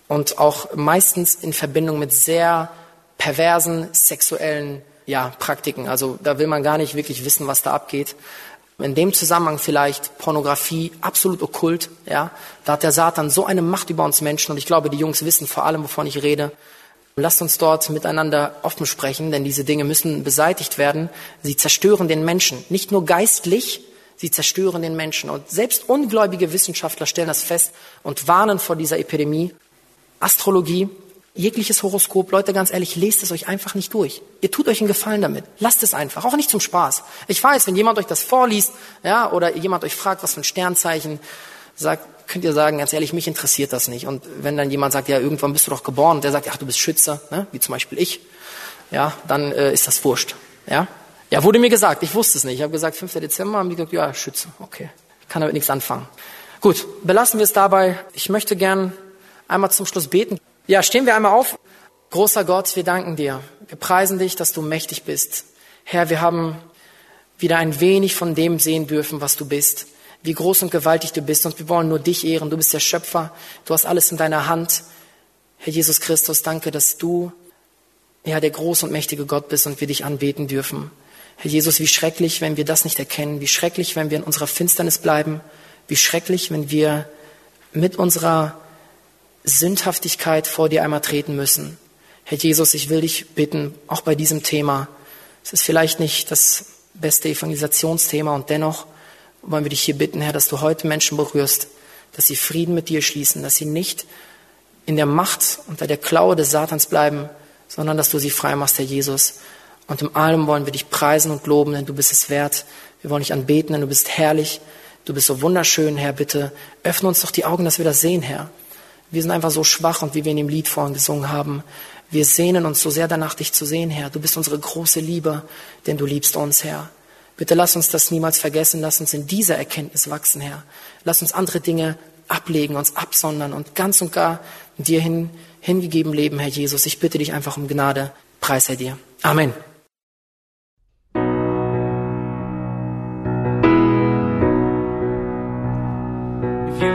Und auch meistens in Verbindung mit sehr perversen sexuellen, ja, Praktiken. Also da will man gar nicht wirklich wissen, was da abgeht. In dem Zusammenhang vielleicht Pornografie, absolut okkult, ja. Da hat der Satan so eine Macht über uns Menschen und ich glaube, die Jungs wissen vor allem, wovon ich rede. Lasst uns dort miteinander offen sprechen, denn diese Dinge müssen beseitigt werden. Sie zerstören den Menschen, nicht nur geistlich, sie zerstören den Menschen. Und selbst ungläubige Wissenschaftler stellen das fest und warnen vor dieser Epidemie. Astrologie, jegliches Horoskop, Leute, ganz ehrlich, lest es euch einfach nicht durch. Ihr tut euch einen Gefallen damit. Lasst es einfach, auch nicht zum Spaß. Ich weiß, wenn jemand euch das vorliest, ja, oder jemand euch fragt, was für ein Sternzeichen, sagt, könnt ihr sagen, ganz ehrlich, mich interessiert das nicht. Und wenn dann jemand sagt, ja, irgendwann bist du doch geboren, und der sagt, ach, du bist Schütze, ne? wie zum Beispiel ich, ja, dann äh, ist das wurscht. Ja? Ja, wurde mir gesagt, ich wusste es nicht. Ich habe gesagt, 5. Dezember, haben die gesagt, ja, Schütze, okay. Ich kann damit nichts anfangen. Gut, belassen wir es dabei. Ich möchte gern einmal zum Schluss beten. Ja, stehen wir einmal auf. Großer Gott, wir danken dir. Wir preisen dich, dass du mächtig bist. Herr, wir haben wieder ein wenig von dem sehen dürfen, was du bist wie groß und gewaltig du bist. Und wir wollen nur dich ehren. Du bist der Schöpfer. Du hast alles in deiner Hand. Herr Jesus Christus, danke, dass du, ja, der groß und mächtige Gott bist und wir dich anbeten dürfen. Herr Jesus, wie schrecklich, wenn wir das nicht erkennen. Wie schrecklich, wenn wir in unserer Finsternis bleiben. Wie schrecklich, wenn wir mit unserer Sündhaftigkeit vor dir einmal treten müssen. Herr Jesus, ich will dich bitten, auch bei diesem Thema. Es ist vielleicht nicht das beste Evangelisationsthema und dennoch wollen wir dich hier bitten, Herr, dass du heute Menschen berührst, dass sie Frieden mit dir schließen, dass sie nicht in der Macht unter der Klaue des Satans bleiben, sondern dass du sie frei machst, Herr Jesus. Und in allem wollen wir dich preisen und loben, denn du bist es wert. Wir wollen dich anbeten, denn du bist herrlich. Du bist so wunderschön, Herr. Bitte öffne uns doch die Augen, dass wir das sehen, Herr. Wir sind einfach so schwach und wie wir in dem Lied vorhin gesungen haben. Wir sehnen uns so sehr danach, dich zu sehen, Herr. Du bist unsere große Liebe, denn du liebst uns, Herr. Bitte lass uns das niemals vergessen, lass uns in dieser Erkenntnis wachsen, Herr. Lass uns andere Dinge ablegen, uns absondern und ganz und gar dir hin, hingegeben leben, Herr Jesus. Ich bitte dich einfach um Gnade. Preis sei dir. Amen.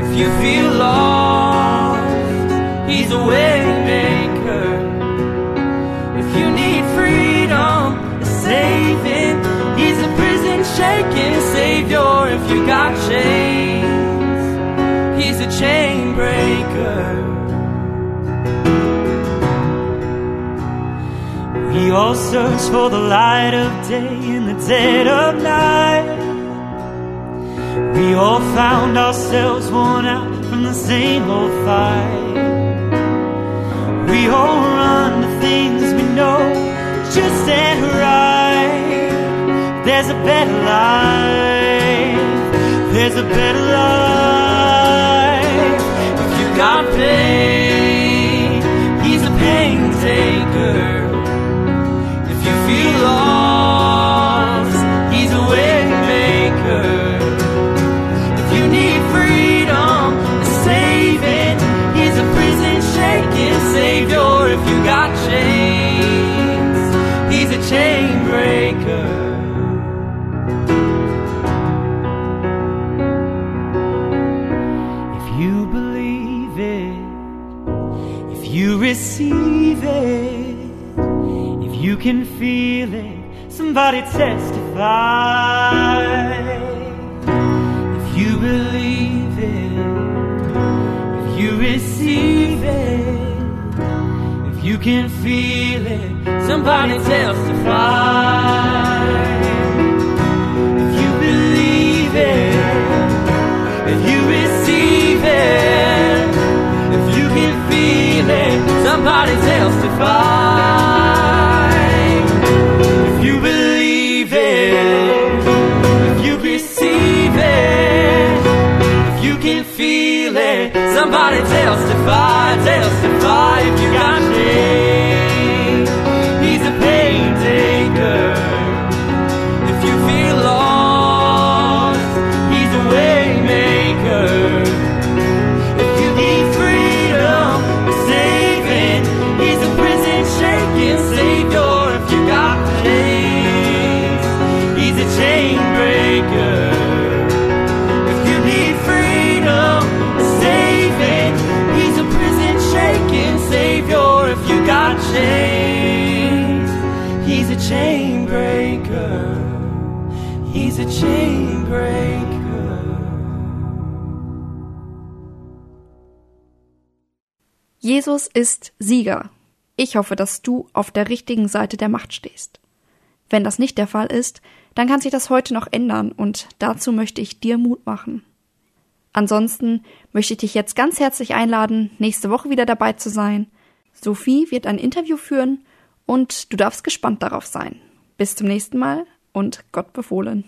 If you feel lost, he's a way maker. If you need freedom, a saving, he's a prison shaking savior. If you got chains, he's a chain breaker. We all search for the light of day in the dead of night. We all found ourselves worn out from the same old fight. We all run to things we know just ain't right. There's a better life. There's a better life. If you got pain, he's a pain taker. If you feel lost, he's a way maker. Savior. If you got chains, he's a chain breaker. If you believe it, if you receive it, if you can feel it, somebody testify. If you believe it, if you receive it, you can feel it, somebody testify. If you believe it, if you receive it, if you can feel it, somebody testify. If you believe it, if you receive it, if you can feel somebody testify, testify. If you got pain, Jesus ist Sieger. Ich hoffe, dass du auf der richtigen Seite der Macht stehst. Wenn das nicht der Fall ist, dann kann sich das heute noch ändern und dazu möchte ich dir Mut machen. Ansonsten möchte ich dich jetzt ganz herzlich einladen, nächste Woche wieder dabei zu sein. Sophie wird ein Interview führen und du darfst gespannt darauf sein. Bis zum nächsten Mal und Gott befohlen.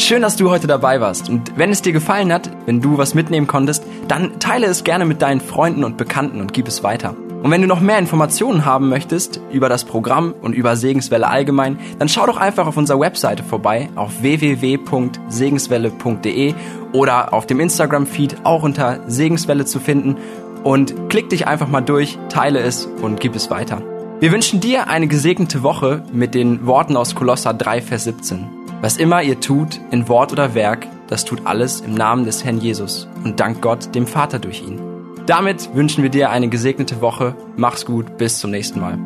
Schön, dass du heute dabei warst. Und wenn es dir gefallen hat, wenn du was mitnehmen konntest, dann teile es gerne mit deinen Freunden und Bekannten und gib es weiter. Und wenn du noch mehr Informationen haben möchtest über das Programm und über Segenswelle allgemein, dann schau doch einfach auf unserer Webseite vorbei auf www.segenswelle.de oder auf dem Instagram-Feed auch unter Segenswelle zu finden und klick dich einfach mal durch, teile es und gib es weiter. Wir wünschen dir eine gesegnete Woche mit den Worten aus Kolosser 3, Vers 17. Was immer ihr tut, in Wort oder Werk, das tut alles im Namen des Herrn Jesus und dank Gott, dem Vater durch ihn. Damit wünschen wir dir eine gesegnete Woche. Mach's gut, bis zum nächsten Mal.